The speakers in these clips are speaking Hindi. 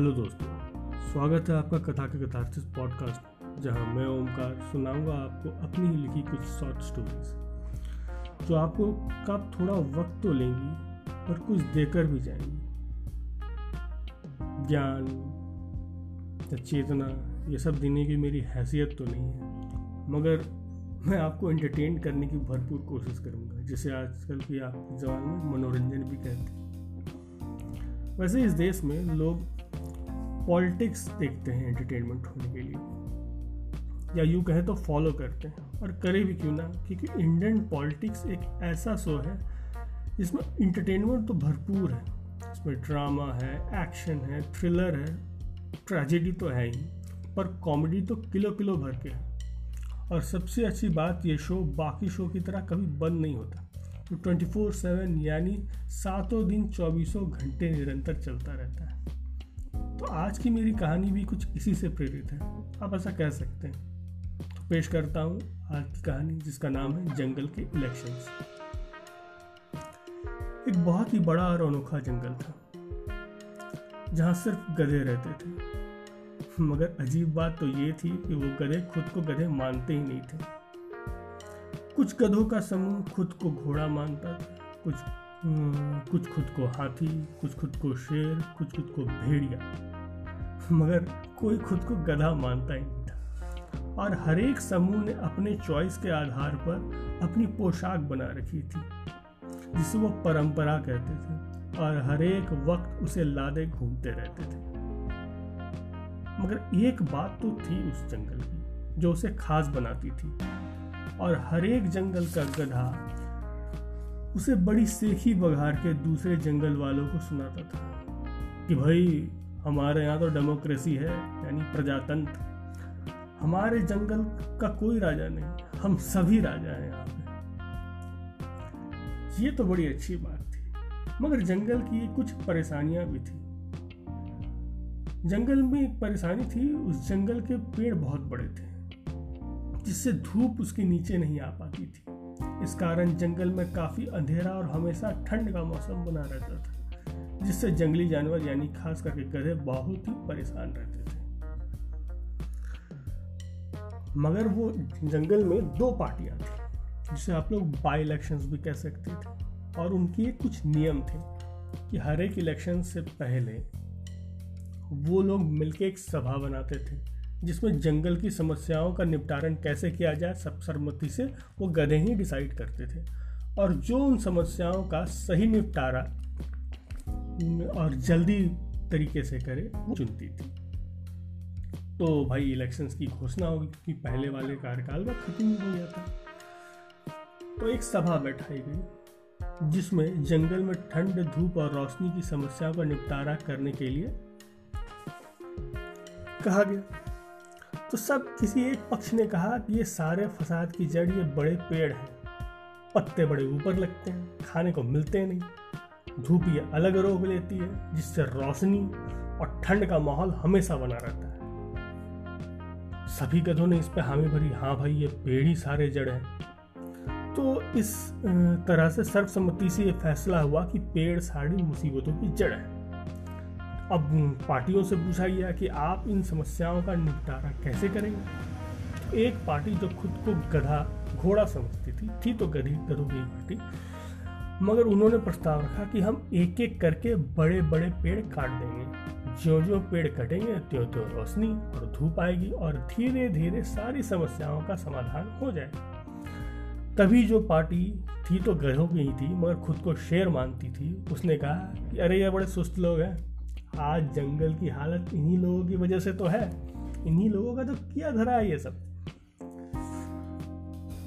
हेलो दोस्तों, स्वागत है आपका कथा के कथार्थिस पॉडकास्ट, जहाँ मैं ओमकार सुनाऊँगा आपको अपनी ही लिखी कुछ शॉर्ट स्टोरीज जो आपको कब थोड़ा वक्त तो लेंगी, पर कुछ देकर भी जाएँगी। ज्ञान, या चेतना, ये सब देने की मेरी हैसियत तो नहीं है। मगर मैं आपको एंटरटेन करने की भरपूर कोशिश करूँगा, जिसे आजकल की आप जवान में मनोरंजन भी कहते हैं। वैसे इस देश में लोग पॉलिटिक्स देखते हैं एंटरटेनमेंट होने के लिए। या यूँ कहें तो फॉलो करते हैं। और करें भी क्यों ना? क्योंकि इंडियन पॉलिटिक्स एक ऐसा शो है जिसमें इंटरटेनमेंट तो भरपूर है। इसमें ड्रामा है, एक्शन है, थ्रिलर है, ट्रेजेडी तो है ही, पर कॉमेडी तो किलो किलो भर के है। और सबसे अच्छी बात, ये शो बाकी शो की तरह कभी बंद नहीं होता। तो ट्वेंटी फोर सेवन यानी सातों दिन चौबीसों घंटे निरंतर चलता रहता है। तो आज की मेरी कहानी भी कुछ इसी से प्रेरित है। आप ऐसा कह सकते हैं। तो पेश करता हूँ आज की कहानी, जिसका नाम है जंगल के इलेक्शंस एक बहुत ही बड़ा और अनोखा जंगल था, जहाँ सिर्फ़ गधे रहते थे। मगर अजीब बात तो ये थी कि वो गधे खुद को गधे मानते ही नहीं थे। कुछ गधों का समूह खुद को घोड़ा मानता था, कुछ कुछ खुद को हाथी, कुछ खुद को शेर, कुछ खुद को भेड़िया। मगर कोई खुद को गधा मानता ही नहीं था। और हर एक समूह ने अपने चॉइस के आधार पर अपनी पोशाक बना रखी थी, जिसे वो परंपरा कहते थे, और हर एक वक्त उसे लादे घूमते रहते थे। मगर एक बात तो थी उस जंगल की, जो उसे खास बनाती थी, और हर एक जंगल का गधा उसे बड़ी सेखी बघार के दूसरे जंगल वालों को सुनाता था कि भाई हमारे यहाँ तो डेमोक्रेसी है, यानी प्रजातंत्र। हमारे जंगल का कोई राजा नहीं, हम सभी राजा हैं यहाँ पे। ये तो बड़ी अच्छी बात थी। मगर जंगल की कुछ परेशानियाँ भी थी। जंगल में एक परेशानी थी, उस जंगल के पेड़ बहुत बड़े थे, जिससे धूप उसके नीचे नहीं आ पाती थी। इस कारण जंगल में काफ़ी अंधेरा और हमेशा ठंड का मौसम बना रहता था। जिससे जंगली जानवर यानी खास करके गधे बहुत ही परेशान रहते थे। मगर वो जंगल में दो पार्टियाँ थी, जिसे आप लोग बाई इलेक्शंस भी कह सकते थे, और उनके कुछ नियम थे कि हर एक इलेक्शन से पहले वो लोग मिलके एक सभा बनाते थे, जिसमें जंगल की समस्याओं का निपटारण कैसे किया जाए, सब सर्वमति से वो गधे ही डिसाइड करते थे। और जो उन समस्याओं का सही निपटारा और जल्दी तरीके से करे चुनती थी। तो भाई इलेक्शंस की घोषणा होगी क्योंकि पहले वाले कार्यकाल में खत्म हो गया था। तो एक सभा बैठाई गई, जिसमें जंगल में ठंड, धूप और रोशनी की समस्या का निपटारा करने के लिए कहा गया। तो सब किसी एक पक्ष ने कहा कि ये सारे फसाद की जड़, ये बड़े पेड़ हैं, पत्ते बड़े ऊपर लगते हैं, खाने को मिलते नहीं। धूप ये अलग रोग लेती है, जिससे रोशनी और ठंड का माहौल हमेशा बना रहता है। सभी गधों ने इस पे हामी भरी हाँ भाई, ये पेड़ ही सारे जड़ हैं। तो इस तरह से सर्वसम्मति से ये फैसला हुआ कि पेड़ सारी मुसीबतों की जड़ है। अब पार्टियों से पूछा गया कि आप इन समस्याओं का निपटारा कैसे करेंगे? तो एक पार्टी जो खुद को गधा, घोड़ा समझती थी थी तो गधी, गधों की पार्टी मगर उन्होंने प्रस्ताव रखा कि हम एक एक करके बड़े बड़े पेड़ काट देंगे। जो जो पेड़ कटेंगे त्यों त्यों रोशनी और धूप आएगी और धीरे धीरे सारी समस्याओं का समाधान हो जाए तभी जो पार्टी थी तो गधों की ही थी, मगर खुद को शेर मानती थी। उसने कहा कि, अरे, ये बड़े सुस्त लोग हैं। आज जंगल की हालत इन्हीं लोगों की वजह से तो है। इन्हीं लोगों का तो किया धरा है ये सब?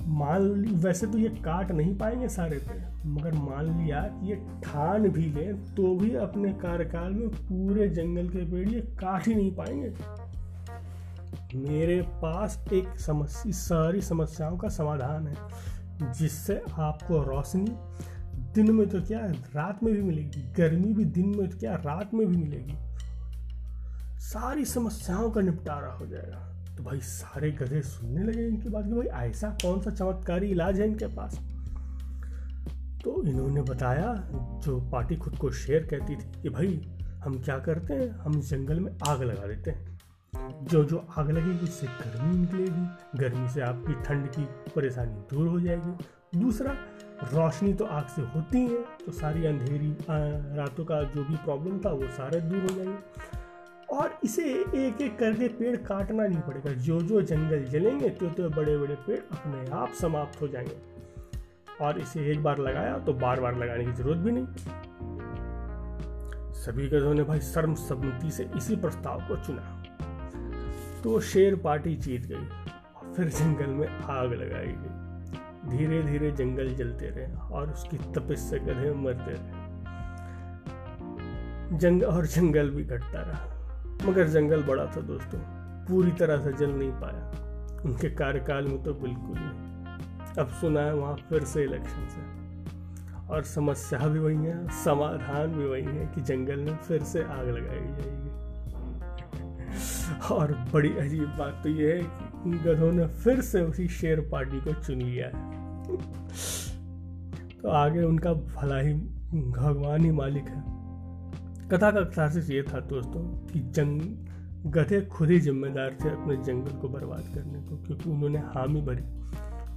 मान वैसे तो ये काट नहीं पाएँगे सारे पे, मगर मान लिया कि ये ठान भी ले तो भी अपने कार्यकाल में पूरे जंगल के पेड़ ये काट ही नहीं पाएँगे। मेरे पास एक समस्या सारी समस्याओं का समाधान है, जिससे आपको रोशनी, दिन में तो क्या रात में भी मिलेगी, गर्मी भी दिन में तो क्या, रात में भी मिलेगी। सारी समस्याओं का निपटारा हो जाएगा। तो भाई सारे गधे सुनने लगे इनके बाद कि, भाई ऐसा कौन सा चमत्कारी इलाज है इनके पास? तो इन्होंने बताया, जो पार्टी खुद को शेयर कहती थी कि भाई, हम क्या करते हैं? हम जंगल में आग लगा देते हैं। जो जो आग लगेगी उससे गर्मी निकलेगी, गर्मी से आपकी ठंड की परेशानी दूर हो जाएगी। दूसरा, रोशनी तो आग से होती है तो सारी अंधेरी रातों का जो भी प्रॉब्लम था वो सारे दूर हो जाएँगे। और इसे एक एक करके पेड़ काटना नहीं पड़ेगा। जो जो जंगल जलेंगे तो तो बड़े बड़े पेड़ अपने आप समाप्त हो जाएँगे। और इसे एक बार लगाया तो बार बार लगाने की ज़रूरत भी नहीं। सभी गधों ने भाई सर्म सम्मति से इसी प्रस्ताव को चुना। तो शेर पार्टी जीत गई और फिर जंगल में आग लगाई गई। धीरे धीरे जंगल जलते रहे और उसकी तपिश से गधे मरते रहे। जंग, और जंगल भी घटता रहा। मगर जंगल बड़ा था दोस्तों। पूरी तरह से जल नहीं पाया। उनके कार्यकाल में तो बिल्कुल नहीं। अब सुना है वहाँ फिर से इलेक्शन से। और समस्या भी वही है, समाधान भी वही है कि जंगल में फिर से आग लगाई जाएगी। और बड़ी अजीब बात तो यह है कि गधों ने फिर से उसी शेर पार्टी को चुन लिया है। तो आगे उनका भला ही भगवान ही मालिक है। कथा का सारसिस ये था दोस्तों कि जंग, गधे खुद ही जिम्मेदार थे अपने जंगल को बर्बाद करने को, क्योंकि उन्होंने हामी भरी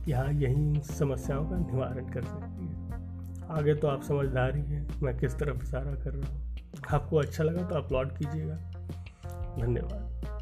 कि हाँ यही समस्याओं का निवारण कर सकती है। आगे तो आप समझदार ही हैं, मैं किस तरफ़ इशारा कर रहा हूँ। आपको अच्छा लगा तो अपलोड कीजिएगा। धन्यवाद।